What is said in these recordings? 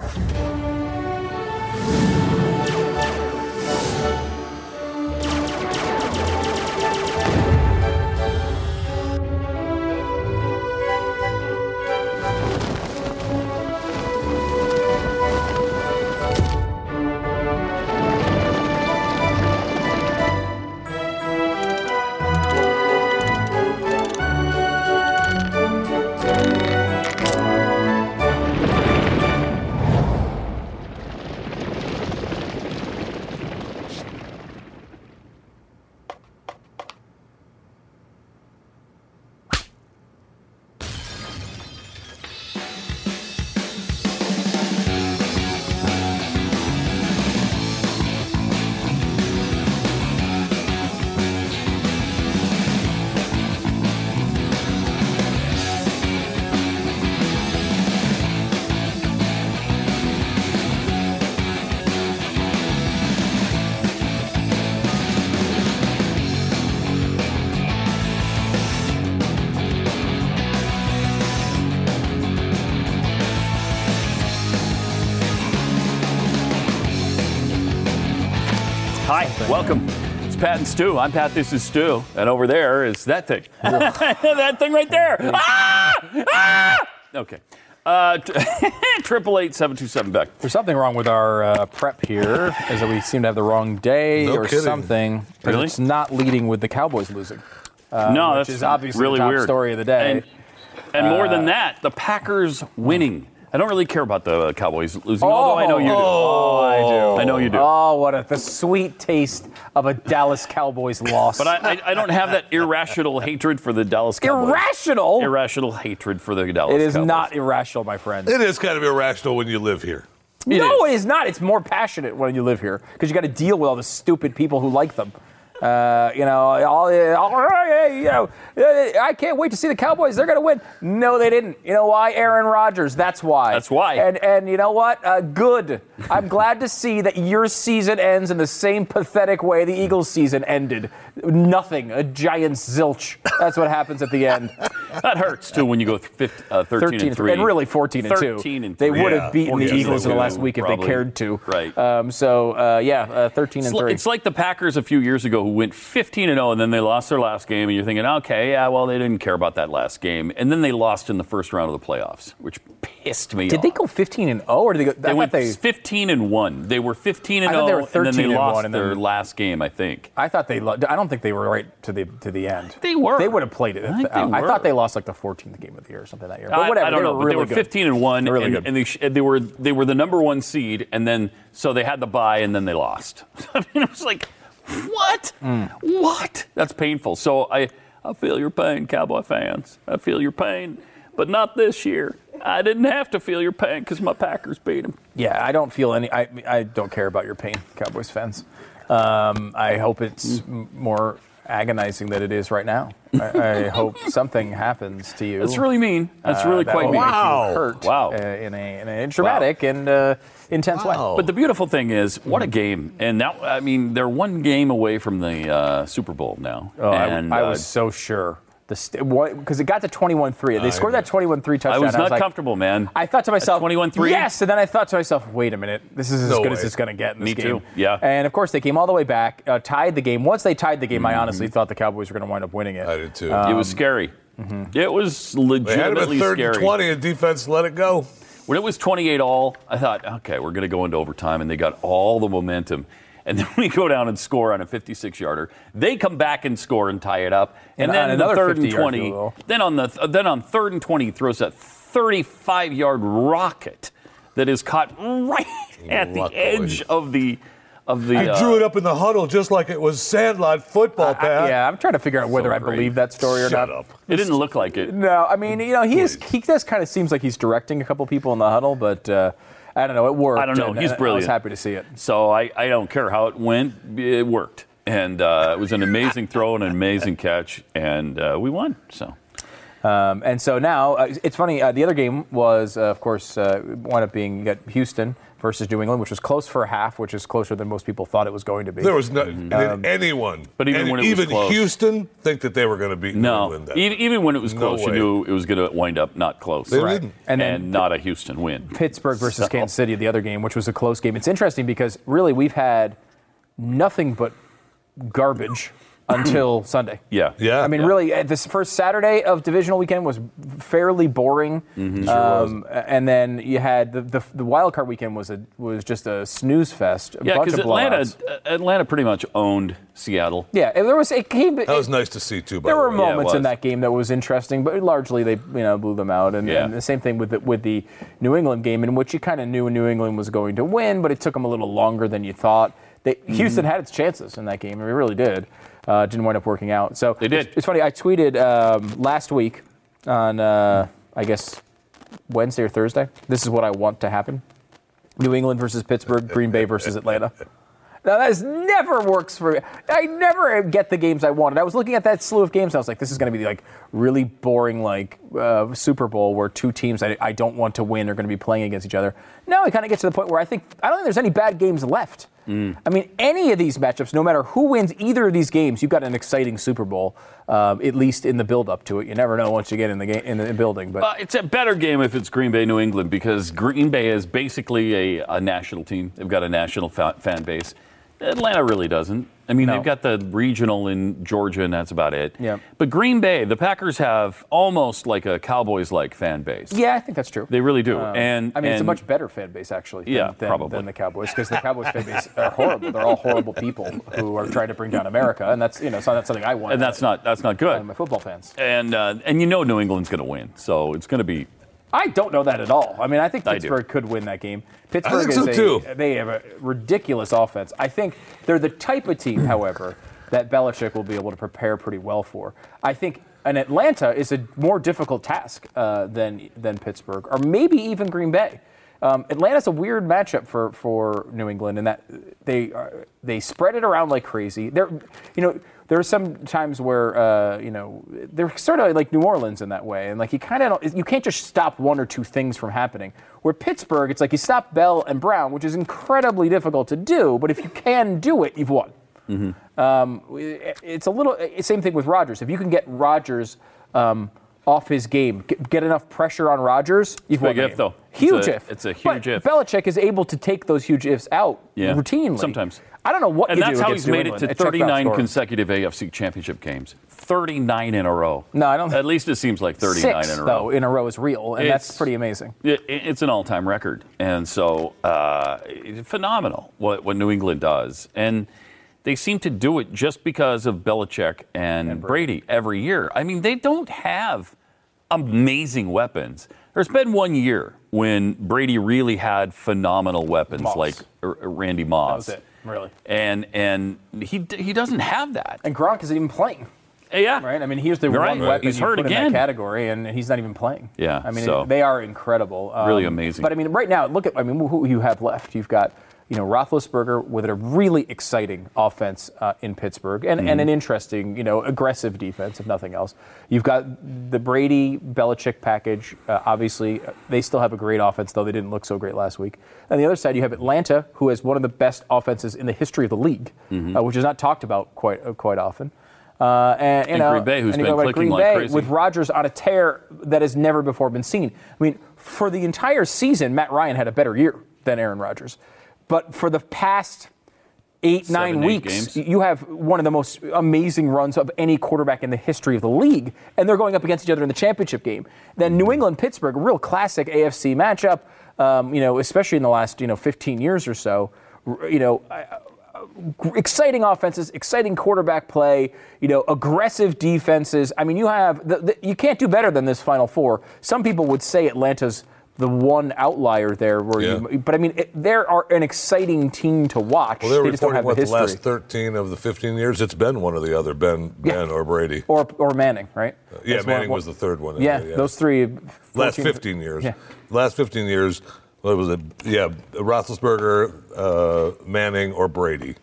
Hi, welcome. It's Pat and Stu. I'm Pat. This is Stu, and over there is that thing. that thing right there. ah! Ah! Okay. Uh, Triple eight seven two seven Beck. There's something wrong with our uh, prep here, is that we seem to have the wrong day No or kidding. something. 'cause Really? It's not leading with the Cowboys losing. Uh, no, which that's is obviously really the top weird. story of the day. And, and more Uh, than that, the Packers winning. I don't really care about the Cowboys losing, although I know you do. Oh, I do. I know you do. Oh, what a the sweet taste of a Dallas Cowboys loss. But I, I, I don't have that irrational hatred for the Dallas Cowboys. irrational. Irrational hatred for the Dallas Cowboys. it is Cowboys. not irrational, my friend. It is kind of irrational when you live here. It no, is. it is not. It's more passionate when you live here because you got to deal with all the stupid people who like them. Uh, you know, all, all, you know, I can't wait to see the Cowboys. They're going to win. No, they didn't. You know why? Aaron Rodgers. That's why. That's why. And and you know what? Uh, good. I'm glad to see that your season ends in the same pathetic way the Eagles' season ended. Nothing. A giant zilch. That's what happens at the end. That hurts too when you go 15, uh, 13, 13 and 3. and really 14 and 2. 13 and They 3. would Yeah, have beaten the Eagles in the last two, week if they cared to. Right. Um, so uh, yeah, uh, 13 It's and li- 3. It's like the Packers a few years ago who went 15 and 0 and then they lost their last game and you're thinking, okay, yeah, well they didn't care about that last game and then they lost in the first round of the playoffs, which pissed me did off. they go 15 and 0 or did they go? They I went they. 15 and 1. They were 15 and I thought 0 they were and then 13 they and lost 1 and their then- last game, I think. I thought they. Lo- I don't think they were right to the to the end. They were. They would have played it. I think they I were. thought they lost like the 14th game of the year or something that year. But I- whatever. I, don't they know, were but really they were good. 15 and 1 They're really and, good. and they, sh- they were they were the number 1 seed and then so they had the bye and then they lost. I mean it was like what? Mm. What? That's painful. So I I feel your pain, Cowboy fans. I feel your pain, but not this year. I didn't have to feel your pain cuz my Packers beat them. Yeah, I don't feel any. I I don't care about your pain, Cowboys fans. Um, I hope it's Mm. more agonizing than it is right now. I, I hope something happens to you. That's really mean. That's uh, really that quite will mean. you Wow. hurt. Wow. uh, in a in a dramatic and uh, intense way. But the beautiful thing is, what a game! And now, I mean, they're one game away from the uh, Super Bowl now. Oh, I- and I, uh, was so sure. Because it got to 21-3. They scored that 21-3 touchdown. I was and not like- comfortable, man. I thought to myself, 21-3? Yes, and then I thought to myself, wait a minute, this is as No good as it's going to get in this Me game. too, yeah. And of course, they came all the way back, uh, tied the game. Once they tied the game, Mm-hmm. I honestly thought the Cowboys were going to wind up winning it. I did too. it was scary. It was legitimately they had him at legitimately third and scary. 20, and defense let it go. When it was 28 all, I thought, okay, we're going to go into overtime, and they got all the momentum. And then we go down and score on a 56 yarder. They come back and score and tie it up. And, And then on the another third and 50-yard 20. Then on the then on third and 20, he throws that 35 yard rocket that is caught right at the edge of the of the. I uh, drew it up in the huddle just like it was Sandlot football, Pat. yeah, I'm trying to figure out whether I believe that story or Shut not. up. It didn't look like it. No, I mean, you know, he is. He does kind of seems like he's directing a couple people in the huddle, but uh, I don't know. It worked. I don't know. and- He's brilliant. I was happy to see it. So I, I don't care how it went. It worked. And uh, it was an amazing throw and an amazing catch. And uh, we won. So. Um, and so now uh, it's funny. Uh, the other game was, uh, of course, uh, wound up being you got Houston versus New England, which was close for a half, which is closer than most people thought it was going to be. There was no, did anyone, Um, But even and when it was even close- Houston, think that they were going to beat New England. that even, even when it was No close, you knew it was going to wind up not close. They didn't. And And, then- not a Houston win. Pittsburgh versus So- Kansas City, the other game, which was a close game. It's interesting because really we've had nothing but garbage until Sunday. Yeah. Yeah. I mean, Yeah. really, uh, this first Saturday of divisional weekend was fairly boring, Mm-hmm. um, and then you had the, the the wild card weekend was a was just a snooze fest. A Yeah, because Atlanta, blowouts. uh, Atlanta pretty much owned Seattle. Yeah, and there was it came. That was nice to see too. By There the were way. Yeah, it moments in that game that was interesting, but largely they you know blew them out. And, Yeah. and the same thing with the, with the New England game, in which you kind of knew New England was going to win, but it took them a little longer than you thought. They, Mm-hmm. Houston had its chances in that game, and it really did. Uh, didn't wind up working out. So They did. It's, it's funny. I tweeted um, last week on uh, I guess Wednesday or Thursday. This is what I want to happen: New England versus Pittsburgh, Green Bay versus Atlanta. Now that never works for me. I never get the games I wanted. I was looking at that slew of games. And I was like, this is going to be like really boring, like uh, Super Bowl where two teams I, I don't want to win are going to be playing against each other. Now it kind of gets to the point where I think I don't think there's any bad games left. I mean, any of these matchups, no matter who wins either of these games, you've got an exciting Super Bowl. Um, at least in the build up to it, you never know once you get in the game in the building. But Uh, it's a better game if it's Green Bay, New England, because Green Bay is basically a, a national team. They've got a national fa- fan base. Atlanta really doesn't. I mean, No. they've got the regional in Georgia, and that's about it. Yeah. But Green Bay, the Packers have almost like a Cowboys-like fan base. yeah, I think that's true. They really do. Um, and I mean, it's a much better fan base actually. Than, Yeah, than, probably. than the Cowboys because the Cowboys fan base are horrible. They're all horrible people who are trying to bring down America, and that's you know so that's something I want. and that's not that's not good. my football fans. And uh, and you know New England's going to win, so it's going to be I don't know that at all. I mean, I think I. Pittsburgh could win that game. Pittsburgh think is so, a, too. they have a ridiculous offense. I think they're the type of team, however, that Belichick will be able to prepare pretty well for. I think an Atlanta is a more difficult task uh, than than Pittsburgh, or maybe even Green Bay. Um, Atlanta's a weird matchup for, for New England in that they are, they spread it around like crazy. They're, you know, there are some times where uh, you know they're sort of like New Orleans in that way, and like you kind of you can't just stop one or two things from happening. Where Pittsburgh, it's like you stop Bell and Brown, which is incredibly difficult to do, but if you can do it, you've won. Um, it- it's a little same thing with Rodgers. If you can get Rodgers um, off his game, get, get enough pressure on Rodgers, you've won big if, though. It's Huge a- if. it's a huge but if. Belichick is able to take those huge ifs out Yeah, routinely. sometimes. I don't know what And that's how he's New made it to at check back 39 consecutive AFC championship games. 39 in a row. No, I don't- At least it seems like 39 Six, in a row. though, in a row is real, and that's pretty amazing. It, it's an all-time record, and so uh, phenomenal what, what New England does, and they seem to do it just because of Belichick and, Brady. every year. I mean, they don't have amazing weapons. There's been one year when Brady really had phenomenal weapons, Moss. like R- Randy Moss. That was it, really. And and he d- he doesn't have that. And Gronk isn't even playing, yeah, right? I mean, here's the one weapon He's you hurt put in again. that category, and he's not even playing. Yeah, I mean, so- they are incredible. Um, Really amazing. But I mean, right now, look at I mean, who you have left? You've got you know Roethlisberger with a really exciting offense uh, in Pittsburgh, and, Mm-hmm. and an interesting, you know, aggressive defense, if nothing else. You've got the Brady Belichick package. Uh, obviously, uh, they still have a great offense, though they didn't look so great last week. On the other side, you have Atlanta, who has one of the best offenses in the history of the league, Mm-hmm. uh, which is not talked about quite uh, quite often. Uh, and, you And know, Green Bay, who's and been clicking Green like Bay crazy. with Rodgers on a tear that has never before been seen. I mean, for the entire season, Matt Ryan had a better year than Aaron Rodgers. But for the past eight, Seven, nine eight weeks, games. you have one of the most amazing runs of any quarterback in the history of the league, and they're going up against each other in the championship game. Then New England, Pittsburgh, real classic AFC matchup. Um, you know, especially in the last you know 15 years or so. You know, exciting offenses, exciting quarterback play, you know, aggressive defenses. I mean, you have the, the, you can't do better than this Final Four. Some people would say Atlanta's the one outlier there. Where Yeah. you, but I mean, it, they are an exciting team to watch. Well, they were they reporting have the the history. last 13 of the 15 years. It's been one or the other, Ben, Ben or Brady. or or Manning, right? yeah, That's one- Manning was the third one. Yeah, there, those three. last 15 years. Yeah. Last 15 years, what was it? Yeah, Roethlisberger, uh, Manning, or Brady.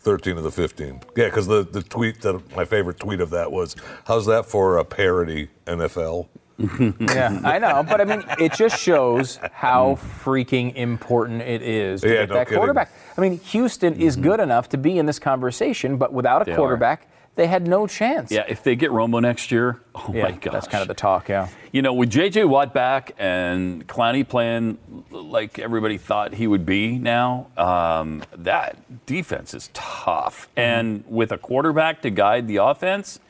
13 of the 15. Yeah, because the, the tweet that my favorite tweet of that was, "How's that for a parody NFL?" Yeah, I know, but I mean, it just shows how freaking important it is to Yeah, get no that kidding. quarterback. I mean, Houston is good enough to be in this conversation, but without a They are. quarterback, they had no chance. Yeah, if they get Romo next year, oh Yeah, my gosh. that's kind of the talk. Yeah. You know, with J.J. Watt back and Clowney playing like everybody thought he would be now, um, that defense is tough. Mm-hmm. And with a quarterback to guide the offense,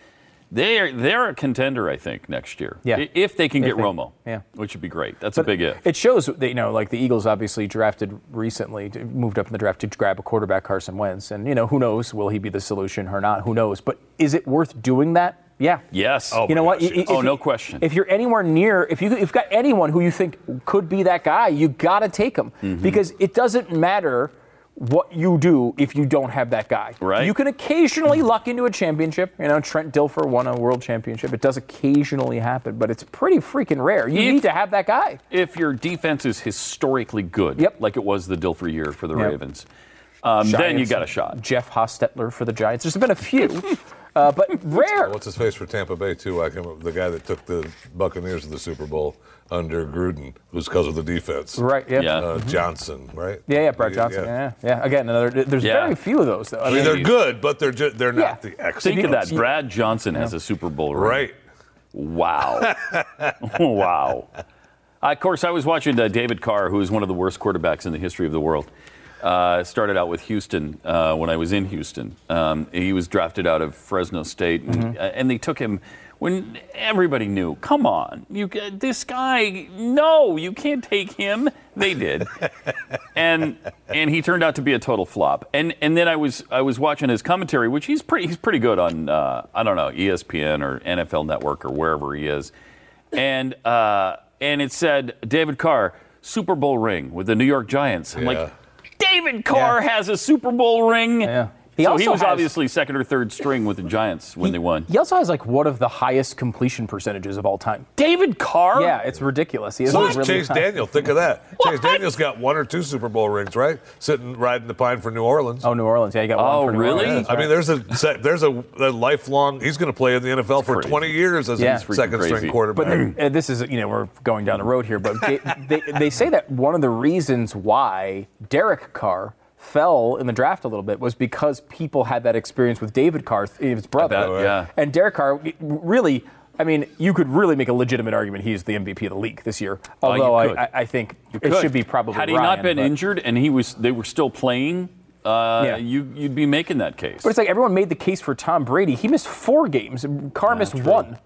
they're they're a contender, I think, next year. Yeah. If they can If get they- Romo. yeah. Which would be great. That's a big if. It shows that, you know, like the Eagles obviously drafted recently, moved up in the draft to grab a quarterback, Carson Wentz. And, you know, who knows? Will he be the solution or not? Who knows? But is it worth doing that? Yeah. yes. Oh, you know what? gosh, Y- yes. Oh, no question. If you're anywhere near, if you if you've got anyone who you think could be that guy, you got to take him Mm-hmm. because it doesn't matter what you do if you don't have that guy. Right. You can occasionally luck into a championship. You know, Trent Dilfer won a world championship. It does occasionally happen, but it's pretty freaking rare. You If- need to have that guy. if your defense is historically good, Yep. like it was the Dilfer year for the Yep. Ravens, um, then you got a shot. Jeff Hostetler for the Giants. There's been a few, uh, but rare. What's his face for Tampa Bay too? I can remember the guy that took the Buccaneers to the Super Bowl under Gruden, who's because of the defense. Right. Yeah. Yeah. Uh, Johnson, right? Yeah, yeah, Brett Johnson. Yeah, yeah. Again, another. There's Yeah. very few of those. Though. I I mean, mean, they're good, but they're just, they're not Yeah. the excellent. Think of that. Brad Johnson has a Super Bowl ring. Right. Wow. wow. Uh, of course, I was watching uh, David Carr, who is one of the worst quarterbacks in the history of the world. Uh, started out with Houston uh, when I was in Houston. Um, he was drafted out of Fresno State, and, uh, and they took him when everybody knew. Come on, you this guy. No, you can't take him. They did, and and he turned out to be a total flop. And and then I was I was watching his commentary, which he's pretty he's pretty good on. Uh, I don't know ESPN or NFL Network or wherever he is and uh, and it said David Carr Super Bowl ring with the New York Giants. I'm Yeah. like, David Carr Yeah. has a Super Bowl ring. Yeah. He so he was has- obviously second or third string with the Giants when they won. He also has like one of the highest completion percentages of all time. David Carr. Yeah, it's ridiculous. He has So a really Chase high- Daniel. Think of that. Chase Daniel's got one or two Super Bowl rings, right? Sitting riding the pine for New Orleans. Oh, New Orleans. Yeah, he got Oh, one for New really? Orleans. I mean, there's a se- there's a, a lifelong. He's going to play in the NFL for crazy. 20 years as Yeah. a second crazy. string quarterback. But uh, this is, you know, we're going down the road here, but they, they, they say that one of the reasons why Derek Carr fell in the draft a little bit was because people had that experience with David Carr, his brother. bet, yeah. And Derek Carr really, I mean, you could really make a legitimate argument he's the MVP of the league this year. Oh, Although could. I, I, think it Good. should be probably Had he Ryan, not been but- injured and he was, they were still playing. Uh, Yeah. you, you'd be making that case. But it's like everyone made the case for Tom Brady. He missed four games. Carr missed one.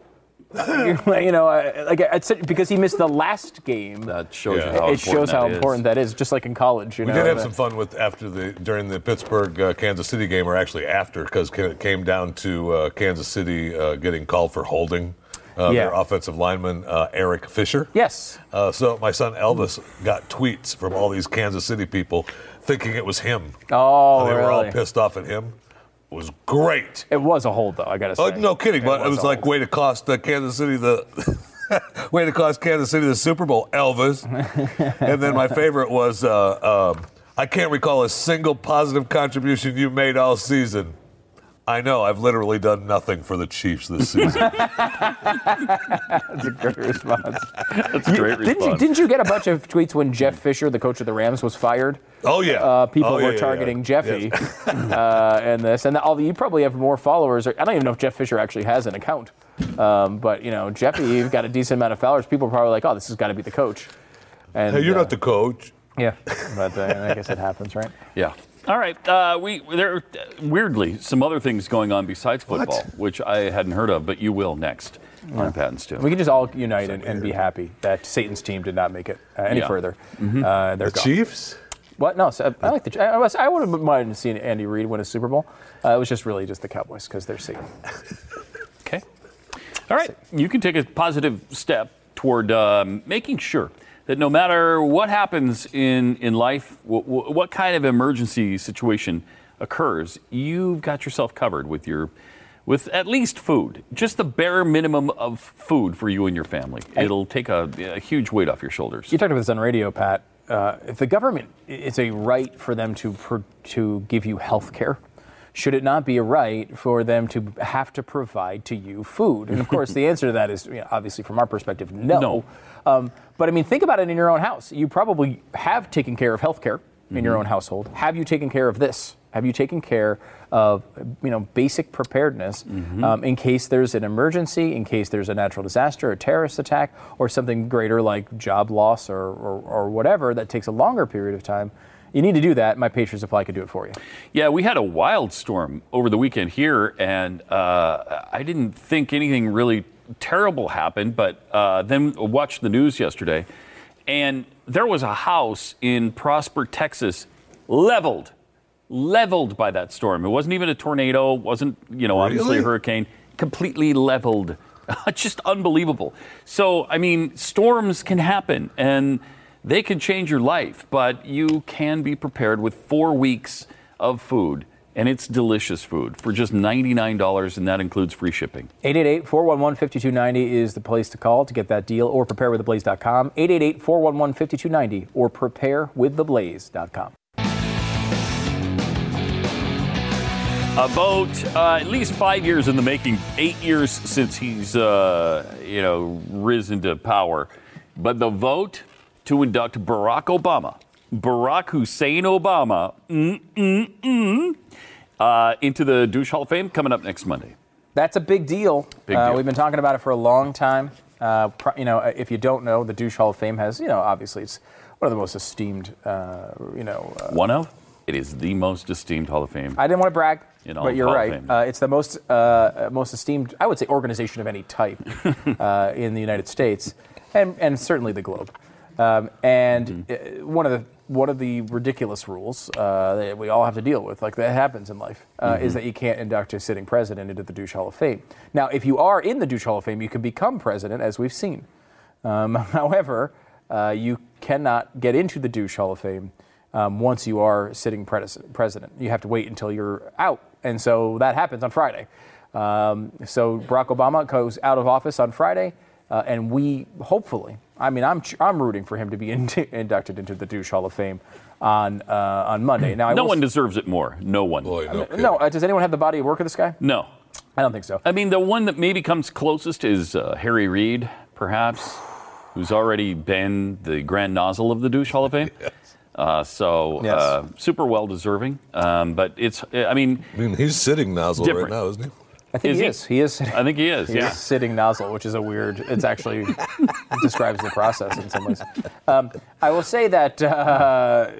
you know, like I said, because he missed the last game. that shows Yeah. you how it shows how that is. important that is. Just like in college, you We know. did have some fun with after the during the Pittsburgh uh, Kansas City game, or actually after, because it came down to uh, Kansas City uh, getting called for holding uh, Yeah. their offensive lineman uh, Eric Fisher. Yes. Uh, so my son Elvis got tweets from all these Kansas City people thinking it was him. Oh, they were all pissed off at him. It was great. It was a hold, though. I gotta say. Oh, no kidding, but it was, like hold. way to cost uh, Kansas City the way to cost Kansas City the Super Bowl, Elvis. and then my favorite was uh, um, I can't recall a single positive contribution you made all season. I know I've literally done nothing for the Chiefs this season. That's a great response. That's a great Didn't you, response. didn't you get a bunch of tweets when Jeff Fisher, the coach of the Rams, was fired? oh yeah, Uh, people Oh, yeah, were targeting yeah. Jeffy Yes. uh, and this, and although you probably have more followers. Or, I don't even know if Jeff Fisher actually has an account, um, but you know, Jeffy, you've got a decent amount of followers. People are probably like, "Oh, this has got to be the coach." And Hey, you're uh, not the coach. yeah, but uh, I guess it happens, right? Yeah. All right. Uh, we there are uh, weirdly some other things going on besides football, which I hadn't heard of, but you will next on Pat and Stu. We can just all unite and, and be happy that Satan's team did not make it uh, any Yeah. further. Uh, they're The gone. Chiefs? What? No, so I like the. I, was- I would have minded seeing Andy Reid win a Super Bowl. Uh, it was just really just the Cowboys because they're Satan. Okay. All right. You can take a positive step toward um, making sure that no matter what happens in, in life, w- w- what kind of emergency situation occurs, you've got yourself covered with your with at least food, just the bare minimum of food for you and your family. It'll take a, a huge weight off your shoulders. You talked about this on radio, Pat. Uh, if the government, it's a right for them to pro- to give you health care. Should it not be a right for them to have to provide to you food? And of course, the answer to that is you know, obviously from our perspective, no. No. Um, but I mean, think about it in your own house. You probably have taken care of health care in your own household. Have you taken care of this? Have you taken care of you know basic preparedness um, in case there's an emergency, in case there's a natural disaster, a terrorist attack, or something greater like job loss or, or, or whatever that takes a longer period of time? You need to do that. My Patriot Supply could do it for you. Yeah, we had a wild storm over the weekend here, and uh, I didn't think anything really terrible happened, but uh, then watched the news yesterday, and there was a house in Prosper, Texas, leveled, leveled by that storm. It wasn't even a tornado, wasn't you know obviously a hurricane, completely leveled. Just unbelievable. So I mean, storms can happen, and they can change your life, but you can be prepared with four weeks of food, and it's delicious food for just $99, and that includes free shipping. 888 411 5290 is the place to call to get that deal, or preparewiththeblaze.com. 888 411 5290 or preparewiththeblaze.com. About uh, at least five years in the making, eight years since he's, uh, you know, risen to power. But the vote to induct Barack Obama, Barack Hussein Obama, mm, mm, mm, uh, into the Douche Hall of Fame coming up next Monday. That's a big deal. Big Uh, we've been talking about it for a long time. Uh, pro- you know, if you don't know, the Douche Hall of Fame has, you know, obviously it's one of the most esteemed, uh, you know, uh, One of? It is the most esteemed Hall of Fame. I didn't want to brag, but you're Hall right. Uh, it's the most uh, most esteemed, I would say, organization of any type uh, in the United States, and and certainly the globe. Um, and Mm-hmm. uh, one of the one of the ridiculous rules uh, that we all have to deal with, like that happens in life, uh, Mm-hmm. is that you can't induct a sitting president into the Douche Hall of Fame. Now, if you are in the Douche Hall of Fame, you can become president, as we've seen. Um, however, uh, you cannot get into the Douche Hall of Fame um, once you are sitting pres- president. You have to wait until you're out. And so that happens on Friday. Um, so Barack Obama goes out of office on Friday, uh, and we hopefully, I mean, I'm, I'm rooting for him to be in- inducted into the Douche Hall of Fame on, uh, on Monday. Now, I No one s- deserves it more. No one. Boy, no kidding. no, uh, does anyone have the body of work of this guy? No. I don't think so. I mean, the one that maybe comes closest is uh, Harry Reid, perhaps, who's already been the grand nozzle of the douche Hall of Fame. Uh, so Yes. uh, super well deserving. Um, but it's, I mean, I mean, he's sitting nozzle Different. right now, isn't he? I think Is he he? is. He is. Sitting, I think he is. he yeah. is sitting nozzle, which is a weird. It's actually describes the process in some ways. Um, I will say that uh,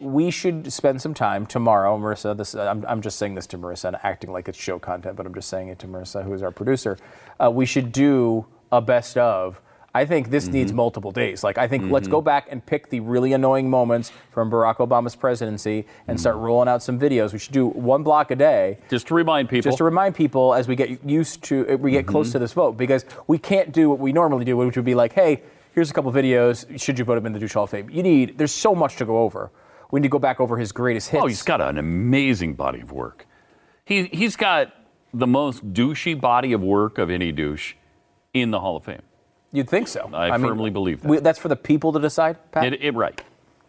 we should spend some time tomorrow, Marissa. This I'm, I'm just saying this to Marissa and acting like it's show content, but I'm just saying it to Marissa, who is our producer. Uh, we should do a best of. I think this mm-hmm. needs multiple days. Like I think let's mm-hmm. go back and pick the really annoying moments from Barack Obama's presidency and start mm-hmm. rolling out some videos. We should do one block a day Just to remind people. just to remind people as we get used to, uh, we get close to this vote, because we can't do what we normally do, which would be like, hey, here's a couple videos. Should you vote him in the Douche Hall of Fame? You need, there's so much to go over. We need to go back over his greatest hits. oh, he's got an amazing body of work. He, he's got the most douchey body of work of any douche in the Hall of Fame. You'd think so. I firmly believe that. we- that's for the people to decide, Pat. It, it, right.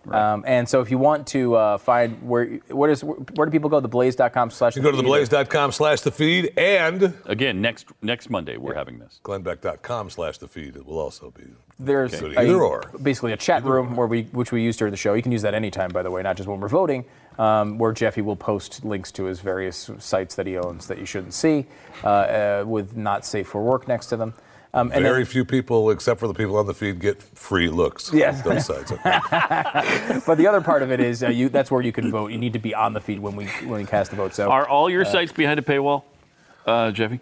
Um, and so if you want to uh, find where, where, does, where do people go? Theblaze.com slash. You go to theblaze.com slash the feed and Again, next next Monday we're having this. glennbeck.com slash the feed. It will also be. There's Okay. a- Either or. basically a chat room where we, which we use during the show. You can use that anytime, by the way, not just when we're voting. Um, where Jeffy will post links to his various sites that he owns that you shouldn't see, uh, uh, with not safe for work next to them. Um, and Very then, few people, except for the people on the feed, get free looks. Yeah. on Those sites. Okay. but the other part of it is uh, you, that's where you can vote. You need to be on the feed when we when we cast the vote. So Are all your sites behind a paywall, uh, Jeffy?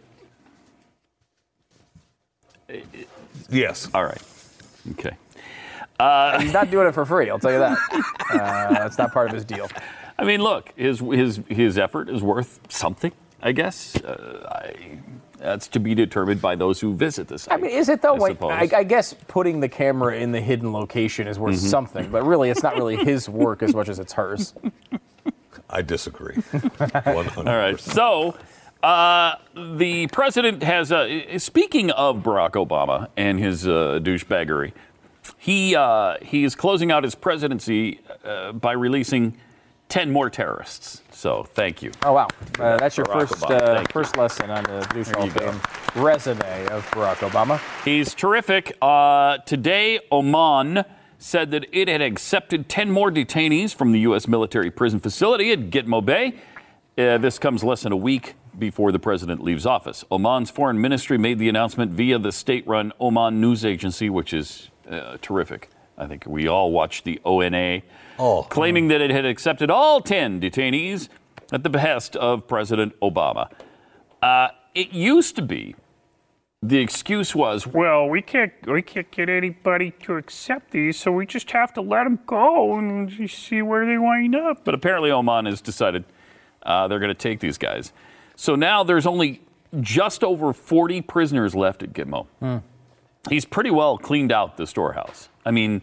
yes. All right. Okay. he's not doing it for free. I'll tell you that. Uh, that's not part of his deal. I mean, look, his his his effort is worth something. I guess uh, I, that's to be determined by those who visit the site. I mean, is it though? I Like, suppose. I, I guess putting the camera in the hidden location is worth Mm-hmm. something, but really, it's not really his work as much as it's hers. I disagree. 100%. All right. So, uh, the president has, uh, speaking of Barack Obama and his uh, douchebaggery, he, uh, he is closing out his presidency uh, by releasing 10 more terrorists. So, thank you. Oh wow, uh, that's your Barack first uh, Thank you. first lesson on the douche Hall of. Fame resume of Barack Obama. He's terrific. Uh, today, Oman said that it had accepted 10 more detainees from the U.S. military prison facility at Gitmo Bay. Uh, this comes less than a week before the president leaves office. Oman's foreign ministry made the announcement via the state run Oman news agency, which is uh, terrific. I think we all watched the ONA Oh. claiming that it had accepted all 10 detainees at the behest of President Obama. Uh, it used to be the excuse was, well, we can't we can't get anybody to accept these, so we just have to let them go and see where they wind up. But apparently, Oman has decided uh, they're going to take these guys. So now there's only just over 40 prisoners left at Gitmo. He's pretty well cleaned out the storehouse. I mean,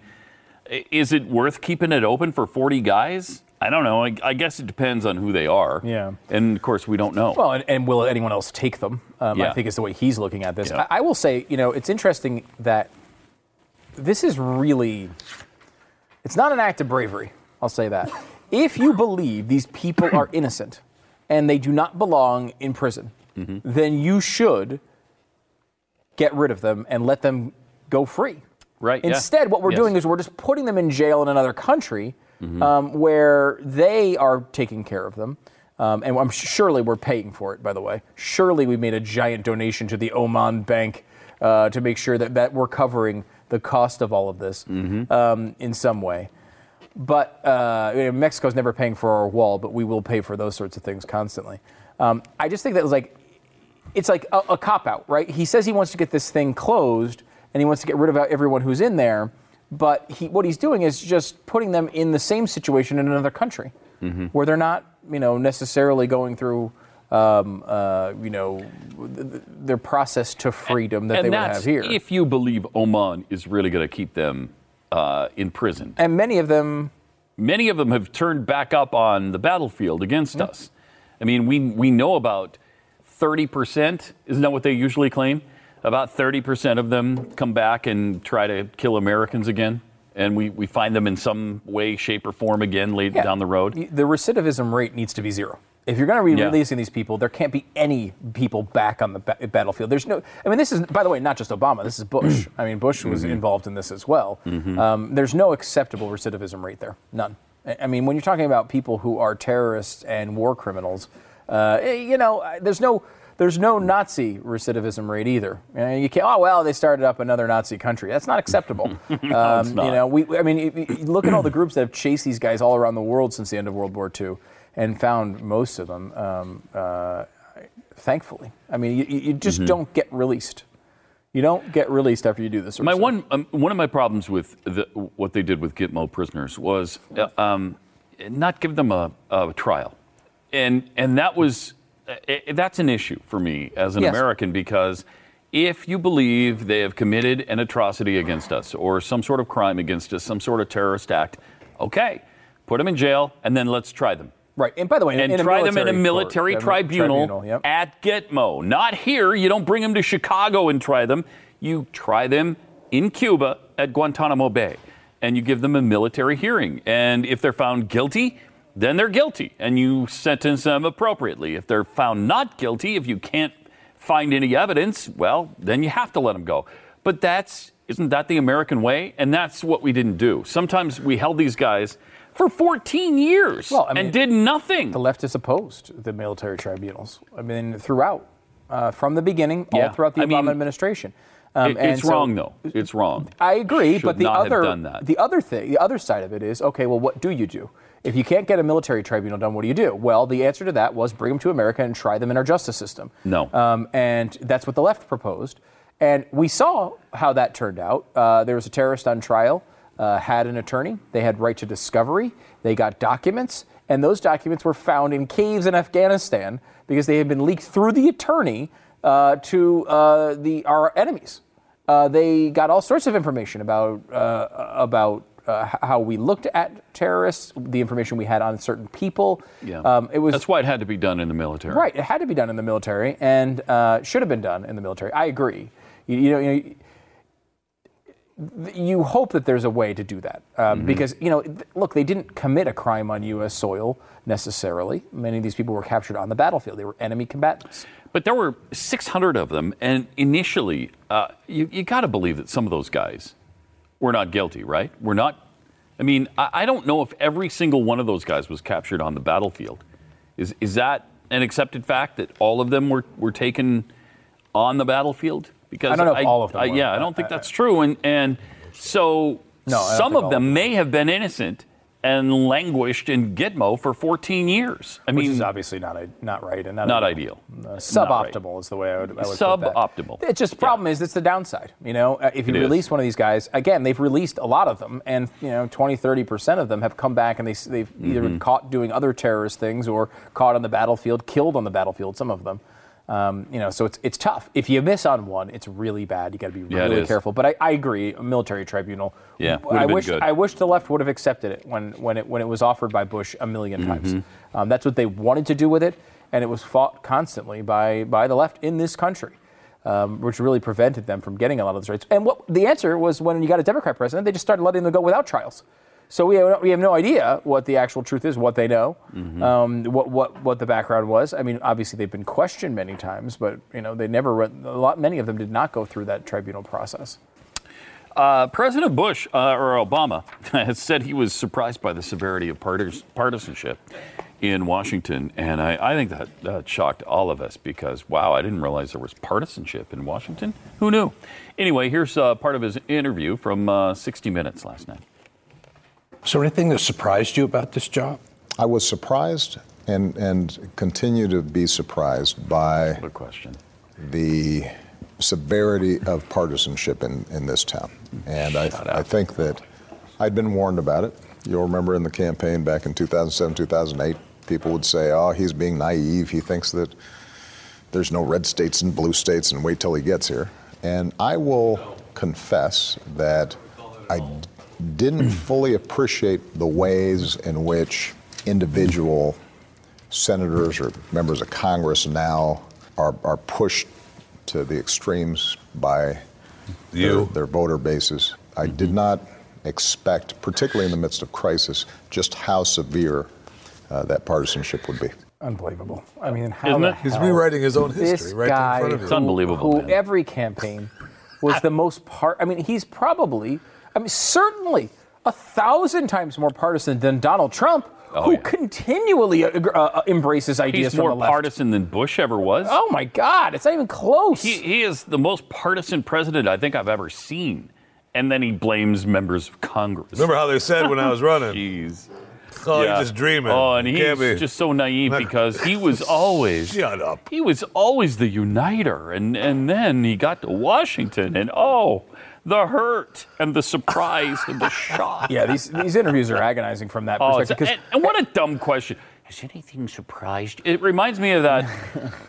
is it worth keeping it open for 40 guys? I don't know. I, I guess it depends on who they are. Yeah. And of course, we don't know. Well, and, and will anyone else take them? Um, I think is the way he's looking at this. Yeah. I, I will say, you know, it's interesting that this is really, it's not an act of bravery. I'll say that. if you believe these people are innocent and they do not belong in prison, Mm-hmm. then you should get rid of them and let them go free. Right, yeah. Instead, what we're Yes. Mm-hmm. doing is we're just putting them in jail in another country um, where they are taking care of them. Um, and I'm surely we're paying for it, by the way. Surely we made a giant donation to the Oman Bank uh, to make sure that, that we're covering the cost of all of this Mm-hmm. um, in some way. But uh, you know, Mexico's never paying for our wall, but we will pay for those sorts of things constantly. Um, I just think that was like it's like a, a cop out, right? He says he wants to get this thing closed and he wants to get rid of everyone who's in there, but he, what he's doing is just putting them in the same situation in another country Mm-hmm. where they're not, you know, necessarily going through, um, uh, you know, th- th- their process to freedom that and they would have here. if you believe Oman is really going to keep them uh, in prison. and many of them, Many of them have turned back up on the battlefield against us. I mean, we, we know about 30%, isn't that what they usually claim? About 30% of them come back and try to kill Americans again. And we, we find them in some way, shape, or form again later Yeah. down the road. the recidivism rate needs to be zero. If you're going to be Yeah. releasing these people, there can't be any people back on the ba- battlefield. There's no. I mean, this is, by the way, not just Obama. This is Bush. I mean, Bush was involved in this as well. Um, there's no acceptable recidivism rate there. None. I mean, when you're talking about people who are terrorists and war criminals, uh, you know, there's no. There's no Nazi recidivism rate either. You, know, you can't. Oh well, they started up another Nazi country. That's not acceptable. um, not. You know, we. I mean, look at all the groups that have chased these guys all around the world since the end of World War II, and found most of them. Um, uh, thankfully, I mean, you, you just don't get released. You don't get released after you do this. My one um, one of my problems with the, what they did with Gitmo prisoners was uh, um, not give them a, a trial, and and that was uh, that's an issue for me as an Yes. American because if you believe they have committed an atrocity against us or some sort of crime against us, some sort of terrorist act, okay, put them in jail and then let's try them. Right, and by the way, And in try them in a military military court, tribunal, tribunal, yep. at Gitmo. Not here. You don't bring them to Chicago and try them. You try them in Cuba at Guantanamo Bay. And you give them a military hearing. And if they're found guilty, then they're guilty. And you sentence them appropriately. If they're found not guilty, if you can't find any evidence, well, then you have to let them go. But that's, isn't that the American way? And that's what we didn't do. Sometimes we held these guys for 14 years Well, I mean, and did nothing. The left is opposed the military tribunals. I mean, throughout, uh, from the beginning, Yeah, all throughout the I Obama mean, administration. Um, It- and it's so- wrong, though. It's wrong. I agree, but the other the other thing, the other side of it is okay. Well, what do you do if you can't get a military tribunal done? What do you do? Well, the answer to that was bring them to America and try them in our justice system. No. um, and that's what the left proposed, and we saw how that turned out. Uh, there was a terrorist on trial uh, had an attorney. They had right to discovery. They got documents, and those documents were found in caves in Afghanistan because they had been leaked through the attorney uh, to uh, the our enemies. Uh, they got all sorts of information about uh, about uh, how we looked at terrorists, the information we had on certain people. Yeah. Um, it was That's why it had to be done in the military. Right. It had to be done in the military and uh, should have been done in the military. I agree. You, you know, you, know, you hope that there's a way to do that um, because you know, th- look, they didn't commit a crime on U.S. soil necessarily. Many of these people were captured on the battlefield. They were enemy combatants. But there were 600 of them, and initially, uh, you, you got to believe that some of those guys were not guilty, right? We're not. I mean, I, I don't know if every single one of those guys was captured on the battlefield. Is is that an accepted fact that all of them were, were taken on the battlefield? Because I don't know if all of them I- were. yeah, I don't think that's true, and and so No, some of them may have been innocent and languished in Gitmo for 14 years. I Which mean, is obviously not not right and not, not ideal. Uh, Not right. suboptimal is the way I would, I would. Suboptimal. It's just the problem is it's the downside. You know, uh, if you It is. release one of these guys, again, they've released a lot of them, and you know, 20, 30 percent of them have come back and they they've either Mm-hmm. been caught doing other terrorist things or caught on the battlefield, killed on the battlefield. Some of them. Um, you know, so it's it's tough. If you miss on one, it's really bad. You got to be Yeah, really careful. But I, I agree, a military tribunal. Yeah, I wish good. I wish the left would have accepted it when when it when it was offered by Bush a 1000000 Mm-hmm. times. Um, that's what they wanted to do with it, and it was fought constantly by by the left in this country, um, which really prevented them from getting a lot of those rights. And what the answer was when you got a Democrat president, they just started letting them go without trials. So we have, we have no idea what the actual truth is, what they know, um, what, what what the background was. I mean, obviously they've been questioned many times, but you know they never. went- A lot, many of them did not go through that tribunal process. Uh, President Bush uh, or Obama has said he was surprised by the severity of partis- partisanship in Washington, and I, I think that, that shocked all of us because wow, I didn't realize there was partisanship in Washington. Who knew? Anyway, here's uh, part of his interview from uh, 60 Minutes last night. Is there anything that surprised you about this job? I was surprised and, and continue to be surprised by Good question. the severity of partisanship in, in this town. And I, I think that I'd been warned about it. You'll remember in the campaign back in 2007, 2008, people would say, oh, he's being naive. He thinks that there's no red states and blue states, and wait till he gets here. And I will confess that I d- didn't fully appreciate the ways in which individual senators or members of Congress now are, are pushed to the extremes by their, You. their voter bases. I did not expect, particularly in the midst of crisis, just how severe uh, that partisanship would be. Unbelievable. I mean, how Isn't the it? He's rewriting his own history right guy in front of you. It's unbelievable, Who man. every campaign was the most part. I mean, he's probably, I mean, certainly a thousand times more partisan than Donald Trump, Oh, who yeah. continually uh, uh, embraces ideas He's from more the left. partisan than Bush ever was. Oh my God, it's not even close. He, he is the most partisan president I think I've ever seen. And then he blames members of Congress. Remember how they said when I was running? Jeez. Oh, Yeah. you're just dreaming. Oh, and You he's be- just so naive because he was always Shut up. he was always the uniter, and and then he got to Washington, and oh, the hurt and the surprise and the shock. yeah, these these interviews are agonizing from that Oh, perspective. and, and what a dumb question. Has anything surprised? you? It reminds me of that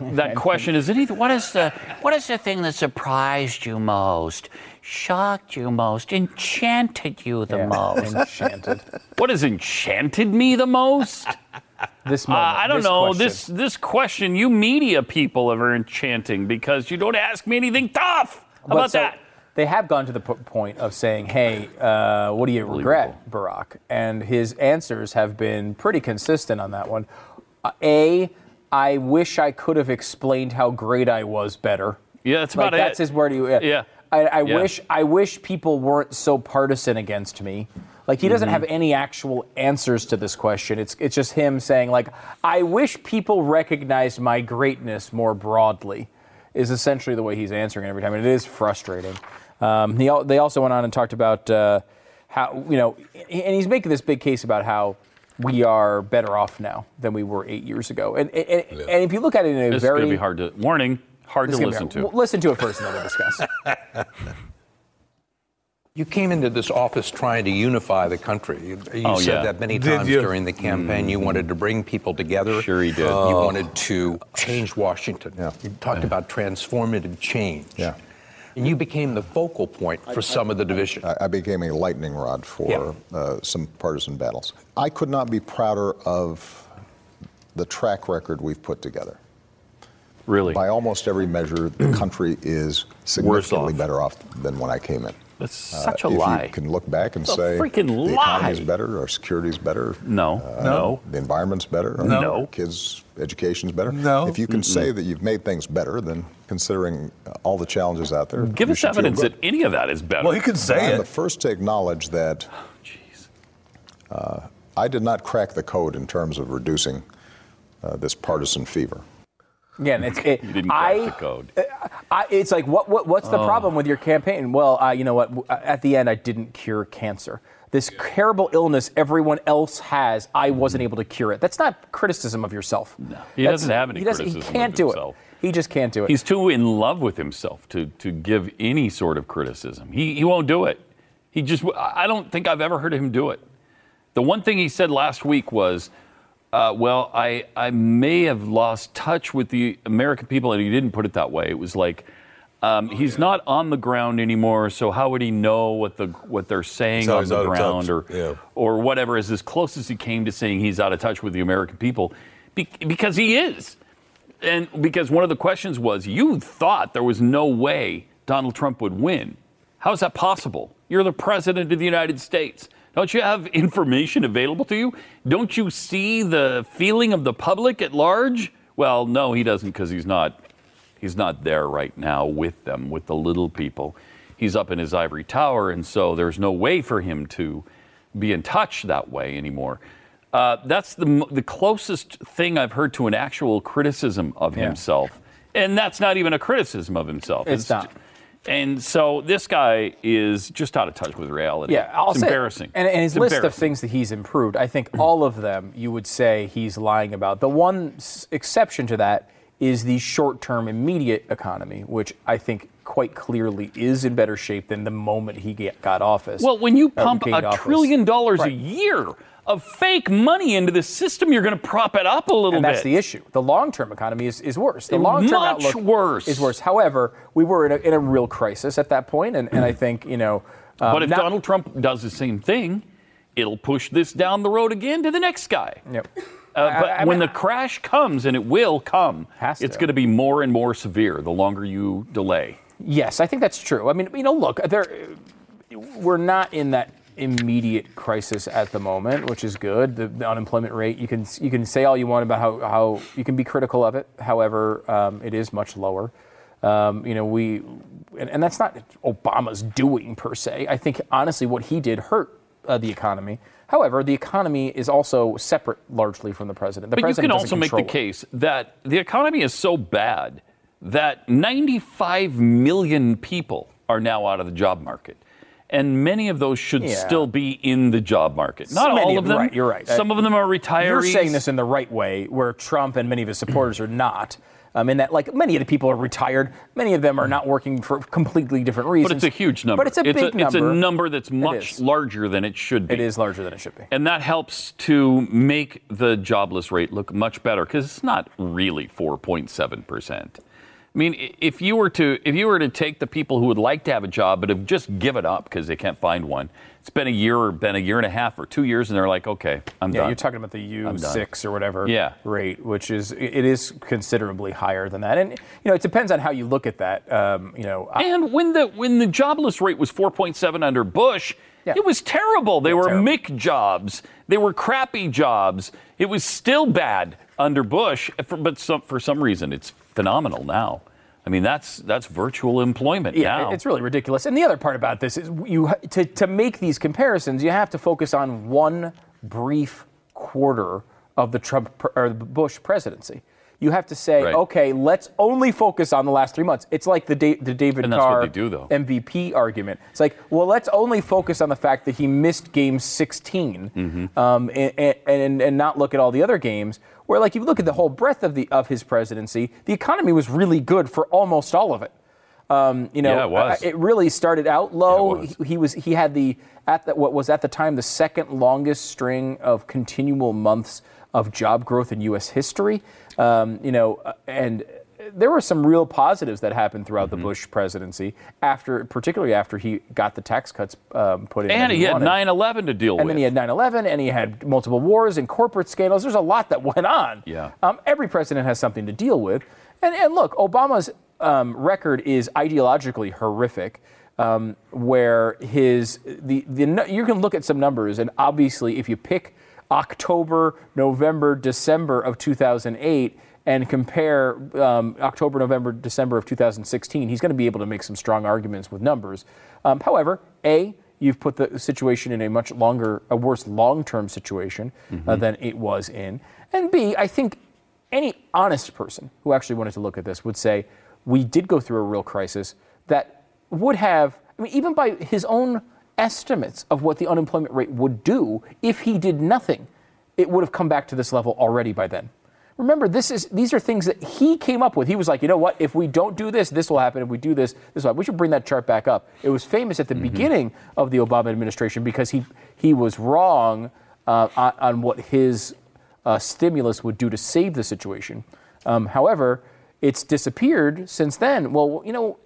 that question. Is anything? What is the what is the thing that surprised you most, shocked you most, enchanted you the Yeah, most? enchanted. What has enchanted me the most? This Uh, moment, I don't this know. question. This this question, you media people are enchanting because you don't ask me anything tough. How But about so that? They have gone to the po- point of saying, "Hey, uh, what do you regret, Barack?" And his answers have been pretty consistent on that one. Uh, a, I wish I could have explained how great I was better. Yeah, that's Like about that's it. his word. Yeah. Yeah. I, I Yeah. wish I wish people weren't so partisan against me. Like he Mm-hmm. doesn't have any actual answers to this question. It's it's just him saying like I wish people recognized my greatness more broadly. Is essentially the way he's answering it every time, and it is frustrating. Um, he, they also went on and talked about uh, how you know, and he's making this big case about how we are better off now than we were eight years ago. And and, and if you look at it in a This is very going to be hard to warning, hard to is gonna listen hard. to. Well, listen to it first, and then we'll discuss. You came into this office trying to unify the country. You, you Oh, said yeah. that many Did times you? during the campaign. You wanted to bring people together. Sure he did. You Oh. wanted to change Washington. Yeah. You talked about transformative change. Yeah. And you became the focal point for some of the division. I, I became a lightning rod for uh, some partisan battles. I could not be prouder of the track record we've put together. Really? By almost every measure, the country is significantly off. better off than when I came in. That's such a Uh, if lie. you can look back and It's a say freaking the economy's lie. better, our security's better, No, uh, no. the environment's better, our No. kids' education's better. No. If you can say that you've made things better, then considering uh, all the challenges out there, Give us evidence that any of that is better. Well, he can say I'm the it. first to acknowledge that Oh, Jeez. I did not crack the code in terms of reducing uh, this partisan fever. Again, it's it, You didn't crack I, the code. I, it's like what, what what's Oh. the problem with your campaign? Well, uh, you know what? At the end, I didn't cure cancer. This terrible illness everyone else has, I wasn't able to cure it. That's not criticism of yourself. No, He doesn't have any he doesn't- criticism He can't do himself. it. He just can't do it. He's too in love with himself to, to give any sort of criticism. He, he won't do it. He just, I don't think I've ever heard him do it. The one thing he said last week was, uh, well, I, I may have lost touch with the American people, and he didn't put it that way. It was like, um, he's not on the ground anymore, so how would he know what the what they're saying on the ground or Yeah. or whatever is as close as he came to saying he's out of touch with the American people, Be- because he is. And because one of the questions was, you thought there was no way Donald Trump would win. How is that possible? You're the president of the United States. Don't you have information available to you? Don't you see the feeling of the public at large? Well, no, he doesn't because he's not he's not there right now with them, with the little people. He's up in his ivory tower, and so there's no way for him to be in touch that way anymore. Uh, that's the the closest thing I've heard to an actual criticism of Yeah. himself, and that's not even a criticism of himself. It's not. And so this guy is just out of touch with reality. Yeah, I'll it's say, embarrassing. And, and his It's list of things that he's improved, I think all of them you would say he's lying about. The one s- exception to that is the short-term immediate economy, which I think quite clearly is in better shape than the moment he get, got office. Well, when you uh, pump a office. trillion dollars a year of fake money into the system, you're going to prop it up a little and bit. that's the issue. The long-term economy is, is worse. The long-term outlook worse. is worse. However, we were in a, in a real crisis at that point, and, and I think you know. um, But if now- Donald Trump does the same thing, it'll push this down the road again to the next guy. Yep. Uh, but I- I when mean- the crash comes, and it will come, it's going to be more and more severe the longer you delay. Yes, I think that's true. I mean, you know, look, there, we're not in that immediate crisis at the moment, which is good. The, the unemployment rate, you can you can say all you want about how, how you can be critical of it. However, um, it is much lower. Um, you know, we, and, and that's not Obama's doing per se. I think honestly, what he did hurt uh, the economy. However, the economy is also separate largely from the president. The But you president can doesn't also make the it. case that the economy is so bad that 95 million people are now out of the job market. And many of those should Yeah. still be in the job market. Not all of them. right, you're right. Some of them are retirees. You're saying this in the right way, where Trump and many of his supporters are not. Um, in that, like many of the people are retired, many of them are not working for completely different reasons. But it's a huge number. But it's a big it's number. It's a number that's much larger than it should be. It is larger than it should be. And that helps to make the jobless rate look much better because it's not really 4.7 percent. I mean, if you were to if you were to take the people who would like to have a job but have just given it up because they can't find one, it's been a year or been a year and a half or two years, and they're like, okay, I'm Yeah, done. you're talking about the I'm. U6 or whatever Yeah. rate, which is it is considerably higher than that. And you know, it depends on how you look at that. Um, you know, I- And when the when the jobless rate was 4.7 under Bush, Yeah. it was terrible. They were terrible. McJobs. They were crappy jobs. It was still bad under Bush, but some, for some reason it's phenomenal now. I mean, that's that's virtual employment Yeah, now. it's really ridiculous. And the other part about this is you to, to make these comparisons, you have to focus on one brief quarter of the Trump or the Bush presidency. You have to say, Right. okay, let's only focus on the last three months. It's like the, da- the David And that's what Carr do. MVP argument. It's like, well, let's only focus on the fact that he missed game 16 Mm-hmm. um, and, and, and not look at all the other games. Where, like, if you look at the whole breadth of, the, of his presidency, the economy was really good for almost all of it. Um, you know, Yeah, it was. it really started out low. Yeah, was. He, he was he had the at the, what was at the time the second longest string of continual months of job growth in U.S. history. Um, you know, uh, and there were some real positives that happened throughout Mm-hmm. the Bush presidency after, particularly after he got the tax cuts um, put in. And he had 9 11 to deal And with. And then he had 9 11, and he had multiple wars and corporate scandals. There's a lot that went on. Yeah. Um, every president has something to deal with. And, and look, Obama's um, record is ideologically horrific. Um, where his the, the you can look at some numbers and obviously if you pick October, November, December of 2008 and compare um, October, November, December of 2016, he's going to be able to make some strong arguments with numbers. Um, however, a you've put the situation in a much longer, a worse long-term situation uh, than it was in, and b I think any honest person who actually wanted to look at this would say we did go through a real crisis that would have, I mean, even by his own estimates of what the unemployment rate would do if he did nothing, it would have come back to this level already by then. Remember, this is these are things that he came up with. He was like, you know what? If we don't do this, this will happen. If we do this, this will happen. We should bring that chart back up. It was famous at the beginning of the Obama administration because he he was wrong uh, on, on what his uh, stimulus would do to save the situation. Um, however, it's disappeared since then. Well, you know,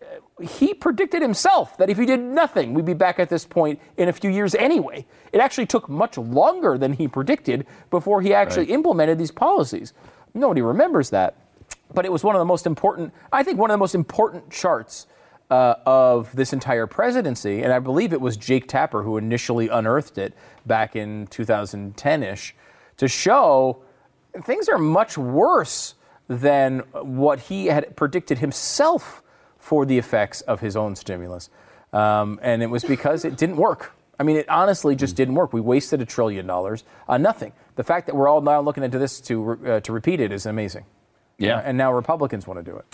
he predicted himself that if he did nothing, we'd be back at this point in a few years anyway. It actually took much longer than he predicted before he actually implemented these policies. Nobody remembers that. But it was one of the most important, I think, one of the most important charts uh, of this entire presidency. And I believe it was Jake Tapper who initially unearthed it back in 2010 ish to show things are much worse than what he had predicted himself for the effects of his own stimulus. Um, and it was because it didn't work. I mean, it honestly just didn't work. We wasted a trillion dollars on nothing. The fact that we're all now looking into this to, uh, to repeat it is amazing. Yeah. Uh, and now Republicans want to do it.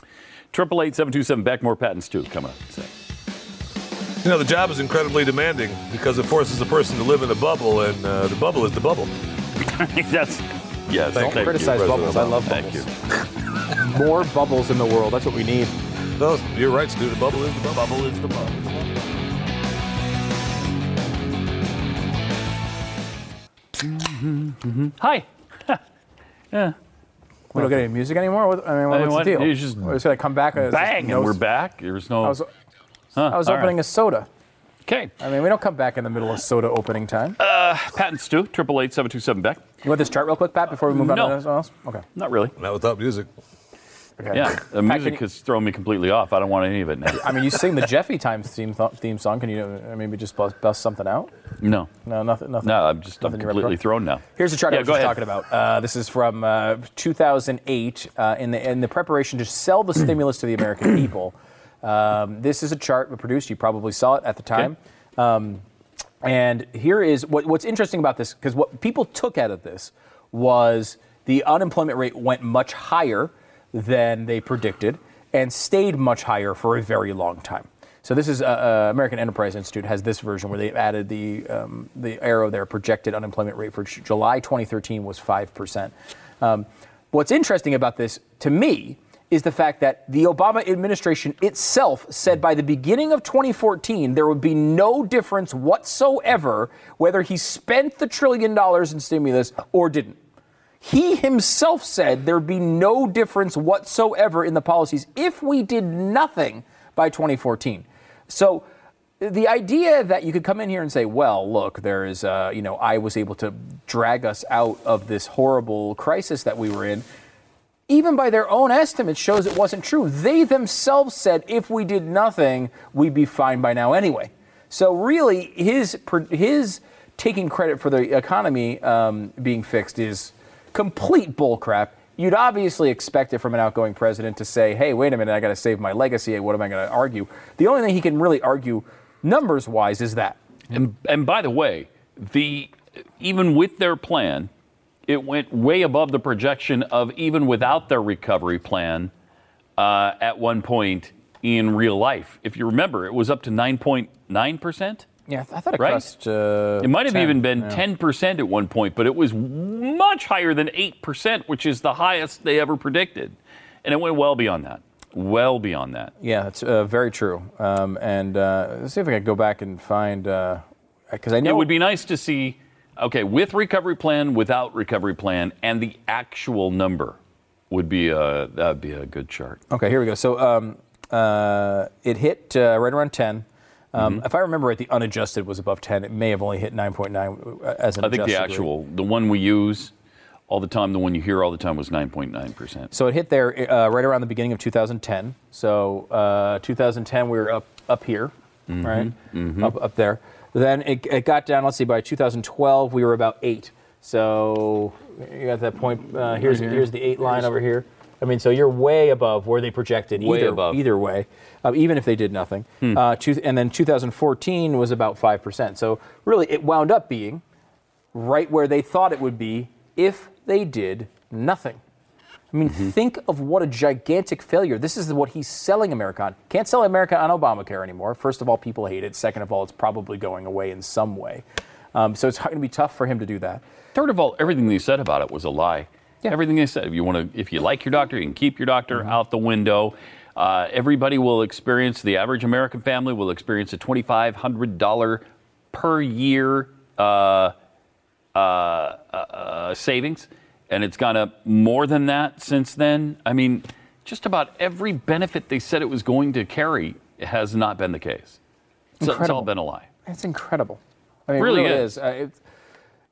Triple eight seven two seven back more Pat and Stu coming up. You know, the job is incredibly demanding because it forces a person to live in a bubble, and uh, the bubble is the bubble. I mean that's yes. Don't thank criticize you, bubbles. I love bubbles. Thank you. More bubbles in the world. That's what we need. No, you're right, Stu. The bubble is the bubble. Bubble is the bubble. Mm-hmm, mm-hmm. Hi. yeah. We don't get any music anymore. What- I mean, I mean, what's what- the deal? you just We're just gonna come back. and it's just Bang, no- and we're back. There's no. I was, Huh, I was all opening right. a soda. Okay. I mean, we don't come back in the middle of soda opening time. Uh, Pat and Stu. Triple eight seven two seven back. you want this chart real quick, Pat, before we move on No. to anything else? Okay. Not really. Not without music. Okay. Yeah, the music has thrown me completely off. I don't want any of it now. I mean, you sing the Jeffy Time theme th- theme song. Can you uh, maybe just bust, bust something out? No. No, nothing. Nothing. No, I'm just I'm nothing completely thrown now. Here's the chart Yeah, I was just ahead. talking about. Uh, this is from uh, 2008 uh, in the in the preparation to sell the stimulus to the American people. Um, this is a chart produced. You probably saw it at the time. Um, and here is what, what's interesting about this, because what people took out of this was the unemployment rate went much higher than they predicted and stayed much higher for a very long time. So this is uh, uh, American Enterprise Institute has this version where they've added the um, the arrow there. Projected unemployment rate for July 2013 was five percent. Um, what's interesting about this to me is the fact that the Obama administration itself said by the beginning of 2014 there would be no difference whatsoever whether he spent the trillion dollars in stimulus or didn't. He himself said there'd be no difference whatsoever in the policies if we did nothing by 2014. So the idea that you could come in here and say, well, look, there is, uh, you know, I was able to drag us out of this horrible crisis that we were in, even by their own estimates, shows it wasn't true. They themselves said if we did nothing, we'd be fine by now anyway. So really, his his taking credit for the economy um, being fixed is complete bullcrap. You'd obviously expect it from an outgoing president to say, "Hey, wait a minute, I got to save my legacy. What am I going to argue?" The only thing he can really argue, numbers-wise, is that. And, and by the way, the even with their plan, it went way above the projection of even without their recovery plan uh, at one point in real life. If you remember, it was up to 9.9 percent. Yeah, I thought it Right? crossed. Uh, It might have 10, even been yeah. 10% at one point, but it was much higher than 8%, which is the highest they ever predicted. And it went well beyond that. well beyond that. Yeah, that's uh, very true. Um, and uh, let's see if I can go back and find because I know It would be nice to see, okay, with recovery plan, without recovery plan, and the actual number would be a that'd be a good chart. Okay, here we go. So um, uh, it hit uh, right around 10. Um, Mm-hmm. If I remember right, the unadjusted was above 10. It may have only hit 9.9 as an I think the adjusted rate. actual, the one we use all the time, the one you hear all the time was 9.9 percent. So it hit there uh, right around the beginning of 2010. So uh, 2010, we were up up here, Mm-hmm. right? Up up there. Then it, it got down. Let's see. By 2012, we were about eight. So you got that point. Uh, here's here's the eight line over here. I mean, so you're way above where they projected. Way either, above. Either way, uh, even if they did nothing. Uh, two, and then 2014 was about five percent. So really, it wound up being right where they thought it would be if they did nothing. I mean, think of what a gigantic failure. This is what he's selling America on. Can't sell America on Obamacare anymore. First of all, people hate it. Second of all, it's probably going away in some way. Um, so it's going to be tough for him to do that. Third of all, everything they said about it was a lie. Everything they said. If you want to, if you like your doctor, you can keep your doctor Mm-hmm. out the window. Uh, everybody will experience. The average American family will experience a twenty-five hundred dollar per year uh, uh, uh, savings, and it's gone up more than that since then. I mean, just about every benefit they said it was going to carry has not been the case. So it's all been a lie. It's incredible. I mean, Really it really is. is. Uh, it's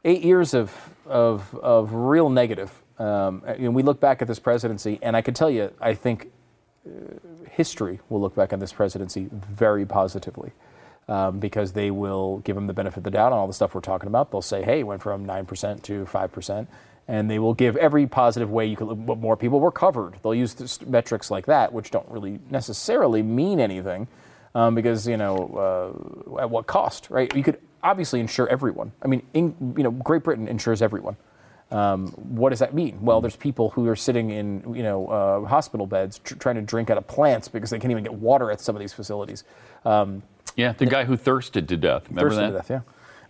eight years of, of, of real negative. Um, and we look back at this presidency, and I can tell you, I think uh, history will look back on this presidency very positively. Um, because they will give him the benefit of the doubt on all the stuff we're talking about. They'll say, "Hey, it went from nine percent to five percent," and they will give every positive way you could. more people were covered. They'll use metrics like that, which don't really necessarily mean anything, um, because you know uh, at what cost, right? You could obviously insure everyone. I mean, in, you know, Great Britain insures everyone. Um, what does that mean? Well, there's people who are sitting in you know uh, hospital beds tr- trying to drink out of plants because they can't even get water at some of these facilities. Um, Yeah, the guy who thirsted to death. Remember thirsty that? to death, yeah.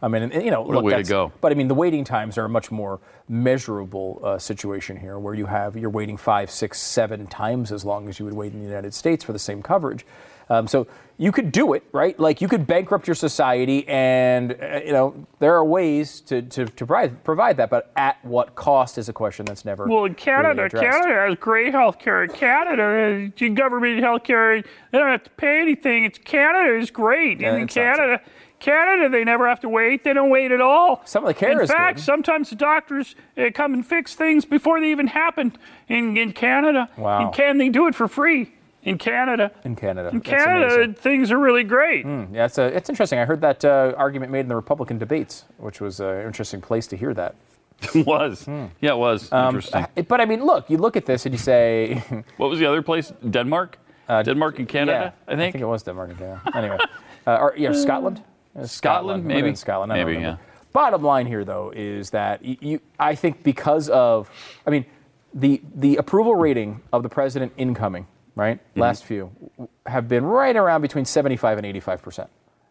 I mean, and, you know, a look, way to go. But I mean, the waiting times are a much more measurable uh, situation here, where you have you're waiting five, six, seven times as long as you would wait in the United States for the same coverage. Um, so you could do it, right? Like you could bankrupt your society, and uh, you know there are ways to to, to provide, provide that, but at what cost is a question that's never Well, in Canada, really. Canada has great health care. Canada, uh, government health care, they don't have to pay anything. It's Canada is great. Yeah, and in it's not Canada, Canada, they never have to wait. They don't wait at all. Some of the care In is fact, good. sometimes the doctors uh, come and fix things before they even happen in, in Canada. Wow. And can they do it for free in Canada? in Canada. In That's Canada, amazing. things are really great. Yeah, it's, uh, it's interesting. I heard that uh, argument made in the Republican debates, which was uh, an interesting place to hear that. It was. Hmm. Yeah, it was. Interesting. Uh, But I mean, look, you look at this and you say, what was the other place? Denmark? Denmark and Canada, yeah, I think. I think it was Denmark and Canada. Anyway, uh, or, yeah, Scotland. It was Scotland, maybe? Scotland. I don't Maybe, remember. Bottom line here, though, is that you, I think because of, I mean, the the approval rating of the president incoming, right? Mm-hmm. Last few have been right around between 75 and 85 percent.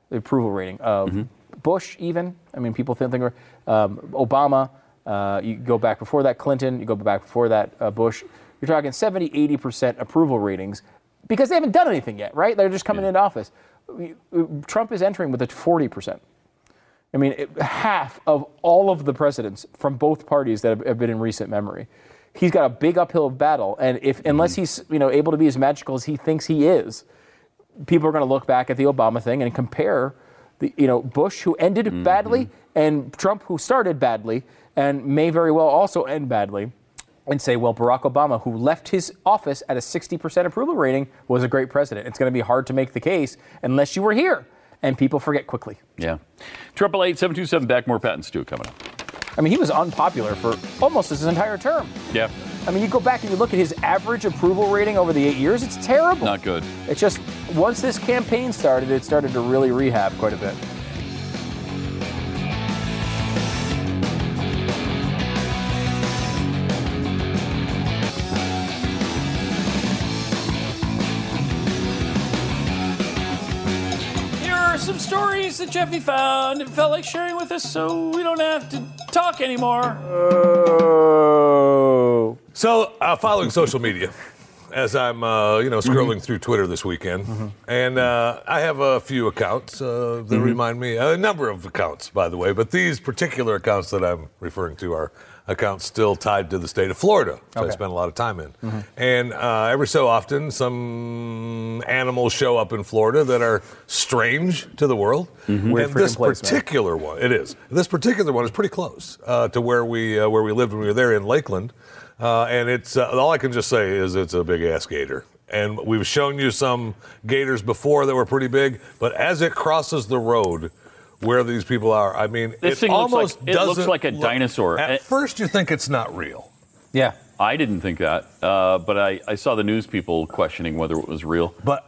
The approval rating of Mm-hmm. Bush, even. I mean, people think, think um, Obama. Uh, you go back before that, Clinton. You go back before that, uh, Bush. You're talking 70, 80 percent approval ratings because they haven't done anything yet, right? They're just coming into office. Trump is entering with a 40 percent. I mean, it, half of all of the presidents from both parties that have, have been in recent memory. He's got a big uphill battle, and if mm-hmm. unless he's you know able to be as magical as he thinks he is, people are going to look back at the Obama thing and compare the you know Bush who ended mm-hmm. badly and Trump who started badly and may very well also end badly. And say, well, Barack Obama, who left his office at a 60% approval rating, was a great president. It's going to be hard to make the case unless you were here. And people forget quickly. Yeah. Triple eight seven two seven back more Pat and Stu coming up. I mean, he was unpopular for almost his entire term. Yeah. I mean, you go back and you look at his average approval rating over the eight years, it's terrible. Not good. It's just once this campaign started, it started to really rehab quite a bit. Here are some stories that Jeffy found and felt like sharing with us so we don't have to talk anymore. Oh. So, uh, following social media, as I'm, uh, you know, scrolling through Twitter this weekend, and uh, I have a few accounts uh, that remind me, a number of accounts, by the way, but these particular accounts that I'm referring to are accounts still tied to the state of Florida, which I Okay. spend a lot of time in. And uh, every so often, some animals show up in Florida that are strange to the world. Weird And this place, man. particular one, it is. This particular one is pretty close uh, to where we uh, where we lived when we were there in Lakeland, uh, and it's uh, all I can just say is it's a big ass gator. And we've shown you some gators before that were pretty big, but as it crosses the road where these people are, I mean, This it thing looks almost like- it looks doesn't like a look- dinosaur. At And- first, you think it's not real. Yeah. I didn't think that, uh, but I, I saw the news people questioning whether it was real. But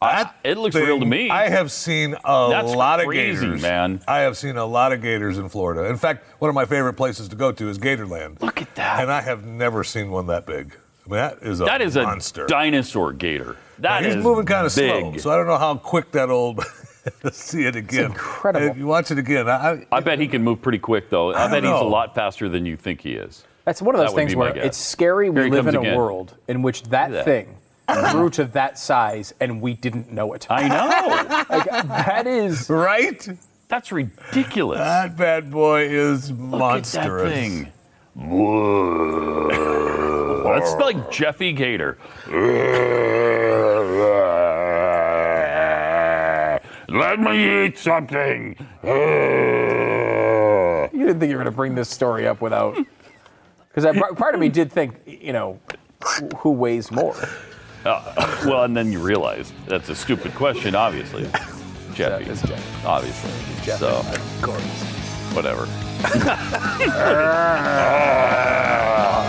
that it looks real to me. I have seen a That's lot crazy, of gators, man. I have seen a lot of gators in Florida. In fact, one of my favorite places to go to is Gatorland. Look at that. And I have never seen one that big. I mean, that is a that is monster. a dinosaur gator. That Now, is he's moving kind of big. slow, so I don't know how quick that old. see it again. incredible. If you watch it again, I, I bet he can move pretty quick, though. I, I bet don't he's a lot faster than you think he is. That's one of those would things be my where guess. it's scary Here we live in a again. world in which that that. thing grew to that size and we didn't know it. I know. Like, that is right? That's ridiculous. That bad boy is Look at that thing. That's like Jeffy Gator. Let me eat something. Uh. You didn't think you were going to bring this story up without. Because part of me did think, you know, who- who weighs more? Uh, well, and then you realize that's a stupid question, obviously. Jeffy. It's Jeffy. Obviously. Jeff, So, of course. whatever.